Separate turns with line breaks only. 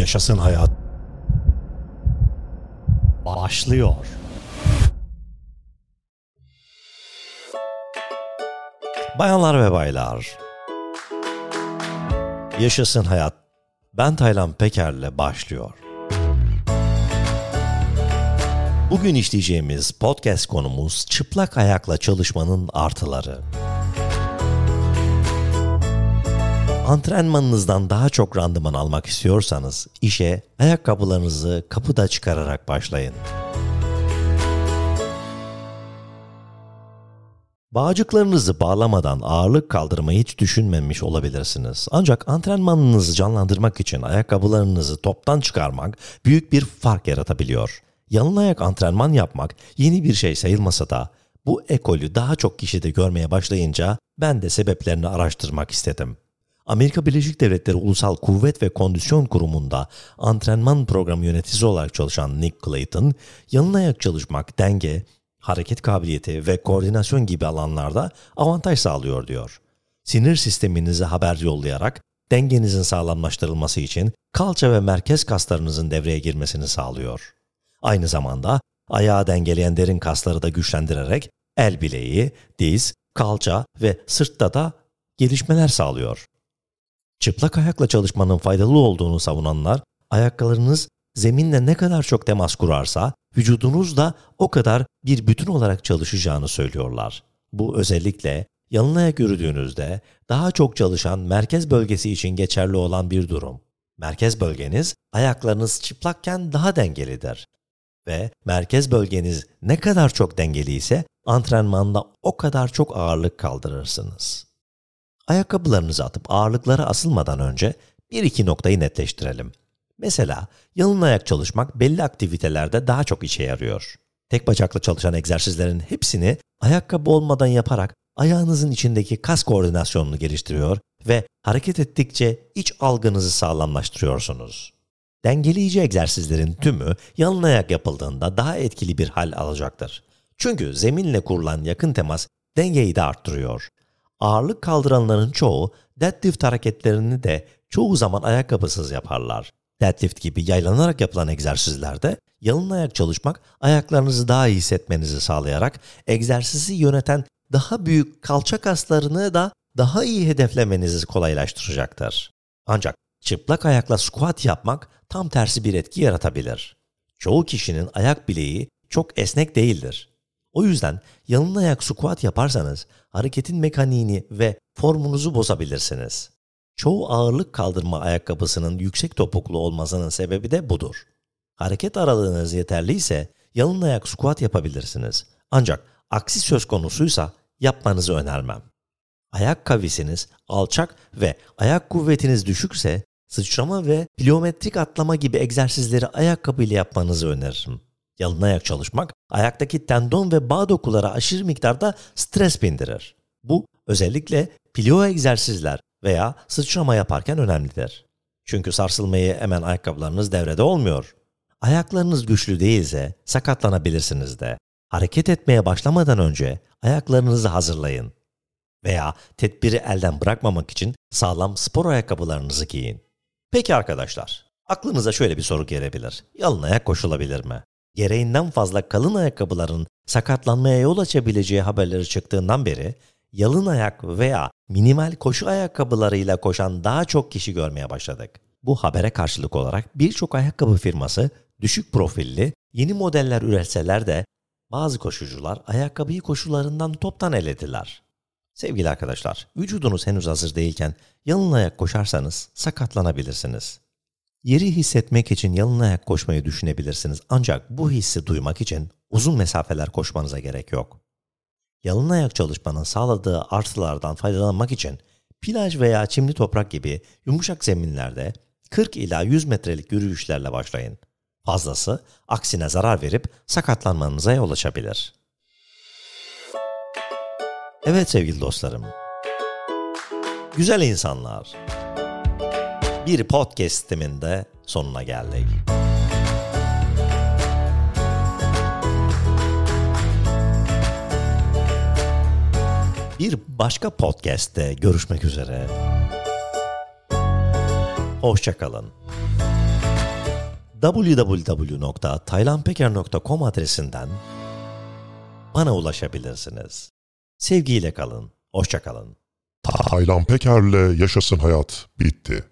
Yaşasın hayat. Başlıyor. Bayanlar ve baylar. Yaşasın hayat. Ben Taylan Peker'le başlıyor. Bugün işleyeceğimiz podcast konumuz çıplak ayakla çalışmanın artıları. Antrenmanınızdan daha çok randıman almak istiyorsanız işe ayakkabılarınızı kapıda çıkararak başlayın. Bağcıklarınızı bağlamadan ağırlık kaldırmayı hiç düşünmemiş olabilirsiniz. Ancak antrenmanınızı canlandırmak için ayakkabılarınızı toptan çıkarmak büyük bir fark yaratabiliyor. Yalın ayak antrenman yapmak yeni bir şey sayılmasa da bu ekolü daha çok kişide görmeye başlayınca ben de sebeplerini araştırmak istedim. Amerika Birleşik Devletleri Ulusal Kuvvet ve Kondisyon Kurumu'nda antrenman programı yöneticisi olarak çalışan Nick Clayton, yalın ayak çalışmak, denge, hareket kabiliyeti ve koordinasyon gibi alanlarda avantaj sağlıyor diyor. Sinir sisteminize haber yollayarak dengenizin sağlamlaştırılması için kalça ve merkez kaslarınızın devreye girmesini sağlıyor. Aynı zamanda ayağı dengeleyen derin kasları da güçlendirerek el bileği, diz, kalça ve sırtta da gelişmeler sağlıyor. Çıplak ayakla çalışmanın faydalı olduğunu savunanlar, ayaklarınız zeminle ne kadar çok temas kurarsa, vücudunuz da o kadar bir bütün olarak çalışacağını söylüyorlar. Bu özellikle yalın ayak yürüdüğünüzde daha çok çalışan merkez bölgesi için geçerli olan bir durum. Merkez bölgeniz ayaklarınız çıplakken daha dengelidir. Ve merkez bölgeniz ne kadar çok dengeli ise antrenmanda o kadar çok ağırlık kaldırırsınız. Ayakkabılarınızı atıp ağırlıklara asılmadan önce bir iki noktayı netleştirelim. Mesela yalın ayak çalışmak belli aktivitelerde daha çok işe yarıyor. Tek bacakla çalışan egzersizlerin hepsini ayakkabı olmadan yaparak ayağınızın içindeki kas koordinasyonunu geliştiriyor ve hareket ettikçe iç algınızı sağlamlaştırıyorsunuz. Dengeleyici egzersizlerin tümü yalın ayak yapıldığında daha etkili bir hal alacaktır. Çünkü zeminle kurulan yakın temas dengeyi de arttırıyor. Ağırlık kaldıranların çoğu deadlift hareketlerini de çoğu zaman ayakkabısız yaparlar. Deadlift gibi yaylanarak yapılan egzersizlerde yalın ayak çalışmak ayaklarınızı daha iyi hissetmenizi sağlayarak egzersizi yöneten daha büyük kalça kaslarını da daha iyi hedeflemenizi kolaylaştıracaktır. Ancak çıplak ayakla squat yapmak tam tersi bir etki yaratabilir. Çoğu kişinin ayak bileği çok esnek değildir. O yüzden yalın ayak squat yaparsanız hareketin mekaniğini ve formunuzu bozabilirsiniz. Çoğu ağırlık kaldırma ayakkabısının yüksek topuklu olmasının sebebi de budur. Hareket aralığınız yeterliyse yalın ayak squat yapabilirsiniz. Ancak aksi söz konusuysa yapmanızı önermem. Ayak kavisiniz alçak ve ayak kuvvetiniz düşükse sıçrama ve pliometrik atlama gibi egzersizleri ayakkabıyla yapmanızı öneririm. Yalın ayak çalışmak ayaktaki tendon ve bağ dokulara aşırı miktarda stres bindirir. Bu özellikle plio egzersizler veya sıçrama yaparken önemlidir. Çünkü sarsılmayı hemen ayakkabılarınız devrede olmuyor. Ayaklarınız güçlü değilse sakatlanabilirsiniz de. Hareket etmeye başlamadan önce ayaklarınızı hazırlayın. Veya tedbiri elden bırakmamak için sağlam spor ayakkabılarınızı giyin. Peki arkadaşlar, aklınıza şöyle bir soru gelebilir. Yalın ayak koşulabilir mi? Gereğinden fazla kalın ayakkabıların sakatlanmaya yol açabileceği haberleri çıktığından beri yalın ayak veya minimal koşu ayakkabılarıyla koşan daha çok kişi görmeye başladık. Bu habere karşılık olarak birçok ayakkabı firması düşük profilli yeni modeller üretseler de bazı koşucular ayakkabıyı koşularından toptan elediler. Sevgili arkadaşlar, vücudunuz henüz hazır değilken yalın ayak koşarsanız sakatlanabilirsiniz. Yeri hissetmek için yalın ayak koşmayı düşünebilirsiniz ancak bu hissi duymak için uzun mesafeler koşmanıza gerek yok. Yalın ayak çalışmanın sağladığı artılardan faydalanmak için plaj veya çimli toprak gibi yumuşak zeminlerde 40 ila 100 metrelik yürüyüşlerle başlayın. Fazlası aksine zarar verip sakatlanmanıza yol açabilir. Evet sevgili dostlarım. Güzel insanlar. Bir podcast'imin de sonuna geldik. Bir başka podcast'te görüşmek üzere. Hoşçakalın. www.taylanpeker.com adresinden bana ulaşabilirsiniz. Sevgiyle kalın, hoşça kalın.
Taylan Peker'le Yaşasın Hayat bitti.